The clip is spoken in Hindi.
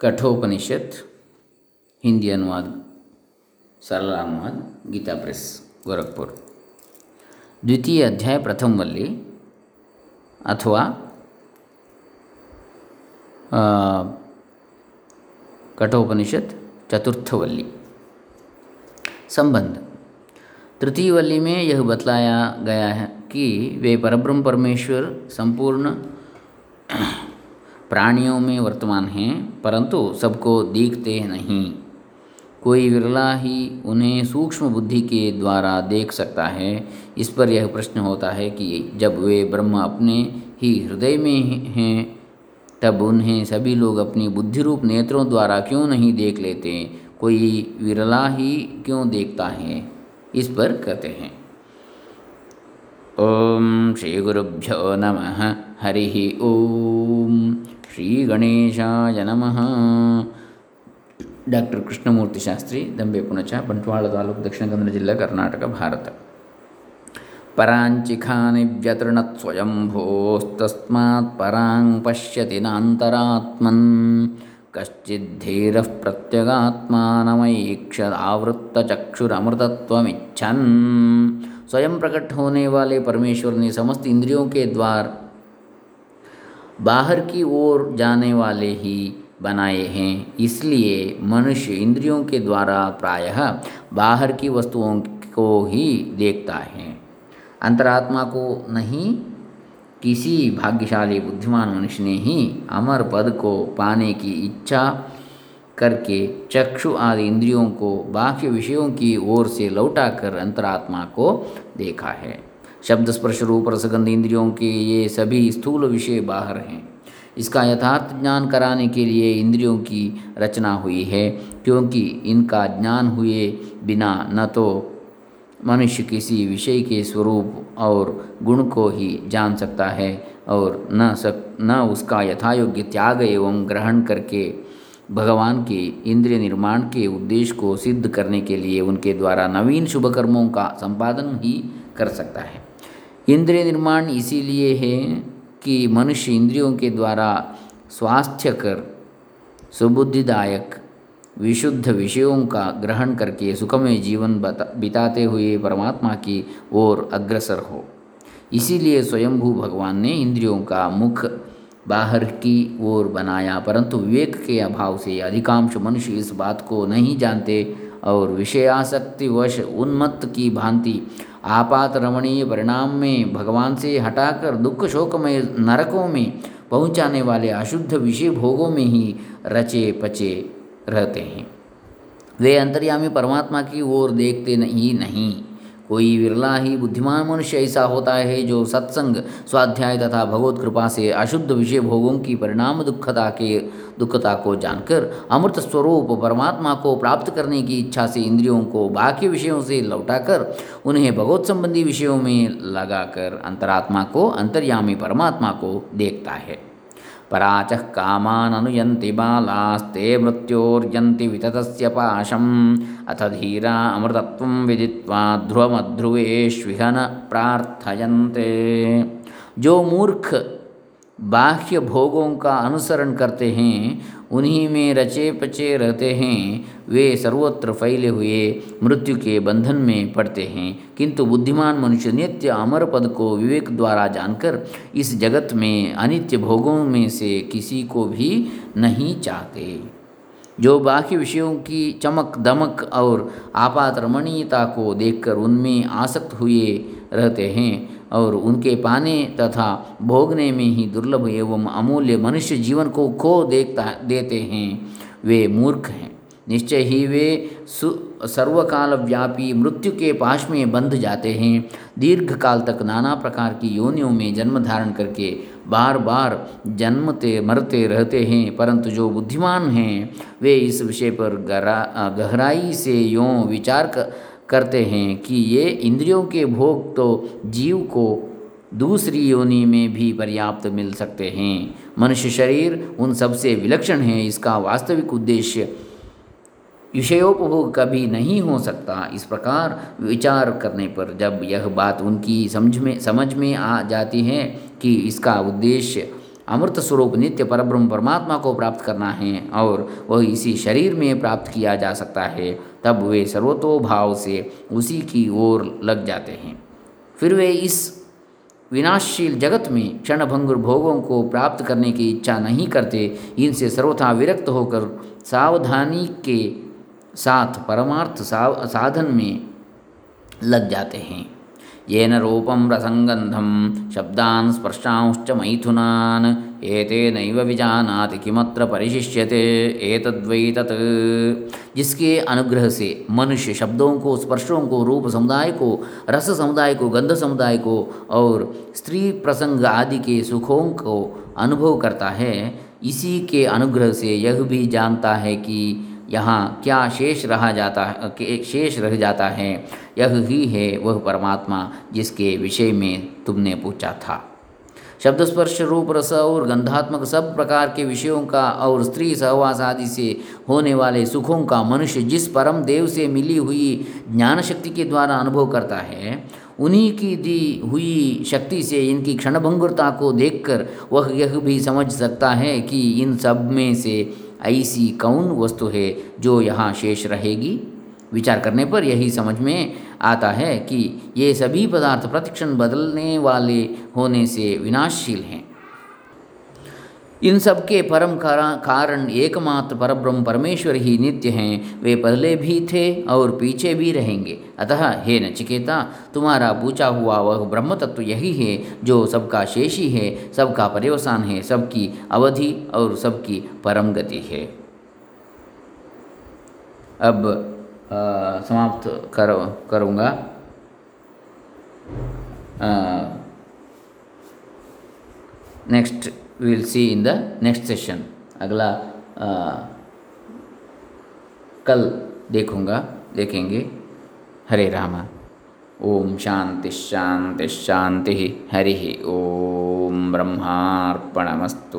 कठोपनिषद, हिंदी अनुवाद, सरल अनुवाद, गीता प्रेस, गोरखपुर। द्वितीय अध्याय प्रथम वल्ली, अथवा कठोपनिषद चतुर्थ वल्ली। संबंध। तृतीय वल्ली में यह बतलाया गया है कि वे परब्रह्म परमेश्वर, संपूर्ण प्राणियों में वर्तमान हैं, परंतु सबको दिखते नहीं। कोई विरला ही उन्हें सूक्ष्म बुद्धि के द्वारा देख सकता है। इस पर यह प्रश्न होता है कि जब वे ब्रह्म अपने ही हृदय में हैं तब उन्हें सभी लोग अपनी बुद्धि रूप नेत्रों द्वारा क्यों नहीं देख लेते? कोई विरला ही क्यों देखता है? इस पर कहते हैं। ओम श्री गुरुभ्यो नमः। हरि ओम ಶ್ರೀ ಗಣೇಶಾಯ ನಮಃ ಡಾಕ್ಟರ್ ಕೃಷ್ಣಮೂರ್ತಿ ಶಾಸ್ತ್ರಿ ದಂಬೆ ಪುಣಚ ಬಂಟ್ವಾಳ ತಾಲೂಕು ದಕ್ಷಿಣ ಕನ್ನಡ ಜಿಲ್ಲೆ ಕರ್ನಾಟಕ ಭಾರತ ಪರಾಂಚಿಖಾನಿ ವ್ಯತೃಣತ್ ಸ್ವಯಂಭೋಸ್ತಸ್ಮಾತ್ ಪರಾಂ ಪಶ್ಯತಿ ನಾಂತರಾತ್ಮನ್ ಕಶ್ಚಿದ್ಧೀರ प्रत्यगात्मानमईक्षदावृत्तचक्षुरमृतत्वमिच्छन् स्वयं प्रकट होने वाले परमेश्वर ने समस्त इंद्रियों के द्वार बाहर की ओर जाने वाले ही बनाए हैं। इसलिए मनुष्य इंद्रियों के द्वारा प्रायः बाहर की वस्तुओं को ही देखता है। अंतरात्मा को नहीं, किसी भाग्यशाली बुद्धिमान मनुष्य ने ही अमर पद को पाने की इच्छा करके चक्षु आदि इंद्रियों को बाह्य विषयों की ओर से लौटाकर अंतरात्मा को देखा है। शब्द स्पर्श रूप रसगंध इंद्रियों के ये सभी स्थूल विषय बाहर हैं। इसका यथार्थ ज्ञान कराने के लिए इंद्रियों की रचना हुई है, क्योंकि इनका ज्ञान हुए बिना न तो मनुष्य किसी विषय के स्वरूप और गुण को ही जान सकता है और न सक, न उसका यथायोग्य त्याग एवं ग्रहण करके भगवान के इंद्रिय निर्माण के उद्देश्य को सिद्ध करने के लिए उनके द्वारा नवीन शुभ कर्मों का संपादन ही कर सकता है। इंद्रिय निर्माण इसीलिए है कि मनुष्य इंद्रियों के द्वारा स्वास्थ्यकर, सुबुद्धिदायक, विशुद्ध विषयों का ग्रहण करके सुखमय जीवन बिताते हुए परमात्मा की ओर अग्रसर हो। इसीलिए स्वयंभू भगवान ने इंद्रियों का मुख बाहर की ओर बनाया, परंतु विवेक के अभाव से अधिकांश मनुष्य इस बात को नहीं जानते और विषयासक्तिवश उन्मत्त की भांति आपात रमणीय परिणाम में भगवान से हटाकर दुख शोकमय नरकों में पहुँचाने वाले अशुद्ध विषय भोगों में ही रचे पचे रहते हैं। वे अंतर्यामी परमात्मा की ओर देखते नहीं नहीं। कोई विरला ही बुद्धिमान मनुष्य ऐसा होता है जो सत्संग, स्वाध्याय तथा भगवत कृपा से अशुद्ध विषय भोगों की परिणाम दुखता के, दुखता को जानकर, अमृत स्वरूप परमात्मा को प्राप्त करने की इच्छा से इंद्रियों को बाकी विषयों से लौटाकर, उन्हें भगवत संबंधी विषयों में लगाकर अंतरात्मा को, अंतर्यामी परमात्मा को देखता है। ಪರಾಚಃ ಕಾಮಾನನುಯಂತಿ ಬಾಲಾಸ್ತೆ ಮೃತ್ಯೋರ್ಯಂತಿ ವಿತತಸ್ಯ ಪಾಶಂ ಅಥ ಧೀರಾ ಅಮೃತತ್ವಂ ವಿದಿತ್ವಾ ಧ್ರುವಮಧ್ರುವೇಶ್ವಿಹನ ಪ್ರಾರ್ಥಯಂತೆ. ಜೋ ಮೂರ್ಖ बाह्य भोगों का अनुसरण करते हैं, उन्हीं में रचे पचे रहते हैं, वे सर्वत्र फैले हुए मृत्यु के बंधन में पड़ते हैं। किंतु बुद्धिमान मनुष्य नित्य अमर पद को विवेक द्वारा जानकर इस जगत में अनित्य भोगों में से किसी को भी नहीं चाहते। जो बाकी विषयों की चमक, दमक और आपात रमणीयता को देखकर उनमें आसक्त हुए रहते हैं और उनके पाने तथा भोगने में ही दुर्लभ एवं अमूल्य मनुष्य जीवन को खो देखता, देते हैं। वे मूर्ख हैं। निश्चय ही वे सु सर्वकाल व्यापी मृत्यु के पाश में बंध जाते हैं। दीर्घ काल तक नाना प्रकार की योनियों में जन्म धारण करके बार बार जन्मते मरते रहते हैं, परंतु जो बुद्धिमान हैं, वे इस विषय पर गहरा, गहराई से यों विचार कर करते हैं कि ये इंद्रियों के भोग तो जीव को दूसरी योनि में भी पर्याप्त मिल सकते हैं। मनुष्य शरीर उन सबसे विलक्षण है, इसका वास्तविक उद्देश्य विषयोपभोग कभी नहीं हो सकता। इस प्रकार विचार करने पर जब यह बात उनकी समझ में समझ में आ जाती है कि इसका उद्देश्य अमृत स्वरूप नित्य परब्रह्म परमात्मा को प्राप्त करना है और वह इसी शरीर में प्राप्त किया जा सकता है, तब वे सर्वतोभाव से उसी की ओर लग जाते हैं। फिर वे इस विनाशशील जगत में क्षणभंगुर भोगों को प्राप्त करने की इच्छा नहीं करते, इनसे सर्वथा विरक्त होकर सावधानी के साथ परमार्थ साधन में लग जाते हैं। येन रूपं रसंगंधम शब्दान स्पर्शांश्च मैथुनान एतेनैव विजानाति किमत्र परिशिष्यते, एतद्वै तत्। जिसके अनुग्रह से मनुष्य शब्दों को, स्पर्शों को, रूप समुदाय को, रस समुदाय को, गंध समुदाय को और स्त्री प्रसंग आदि के सुखों को अनुभव करता है, इसी के अनुग्रह से यह भी जानता है कि यहाँ क्या शेष रहा जाता है शेष रह जाता है, यह ही है वह परमात्मा जिसके विषय में तुमने पूछा था। शब्द स्पर्श रूप रस और गंधात्मक सब प्रकार के विषयों का और स्त्री सहवास आदि से होने वाले सुखों का मनुष्य जिस परम देव से मिली हुई ज्ञान शक्ति के द्वारा अनुभव करता है, उन्हीं की दी हुई शक्ति से इनकी क्षणभंगुरता को देखकर वह यह भी समझ सकता है कि इन सब में से ऐसी कौन वस्तु है जो यहाँ शेष रहेगी? विचार करने पर यही समझ में आता है कि ये सभी पदार्थ प्रतिक्षण बदलने वाले होने से विनाशशील हैं। इन सब के परम कारण एकमात्र परब्रह्म परमेश्वर ही नित्य हैं। वे पहले भी थे और पीछे भी रहेंगे। अतः हे नचिकेता तुम्हारा पूछा हुआ वह ब्रह्म तत्व यही है जो सबका शेषी है सबका पर्यवसान है सबकी अवधि और सबकी परम गति है। अब आ, समाप्त कर करूँगा। Next we see in the next session. अगला आ, कल देखूँगा देखेंगे। हरे रामा। ओम शांति शांति शांति हरि। ओम ब्रह्मार्पणमस्तु।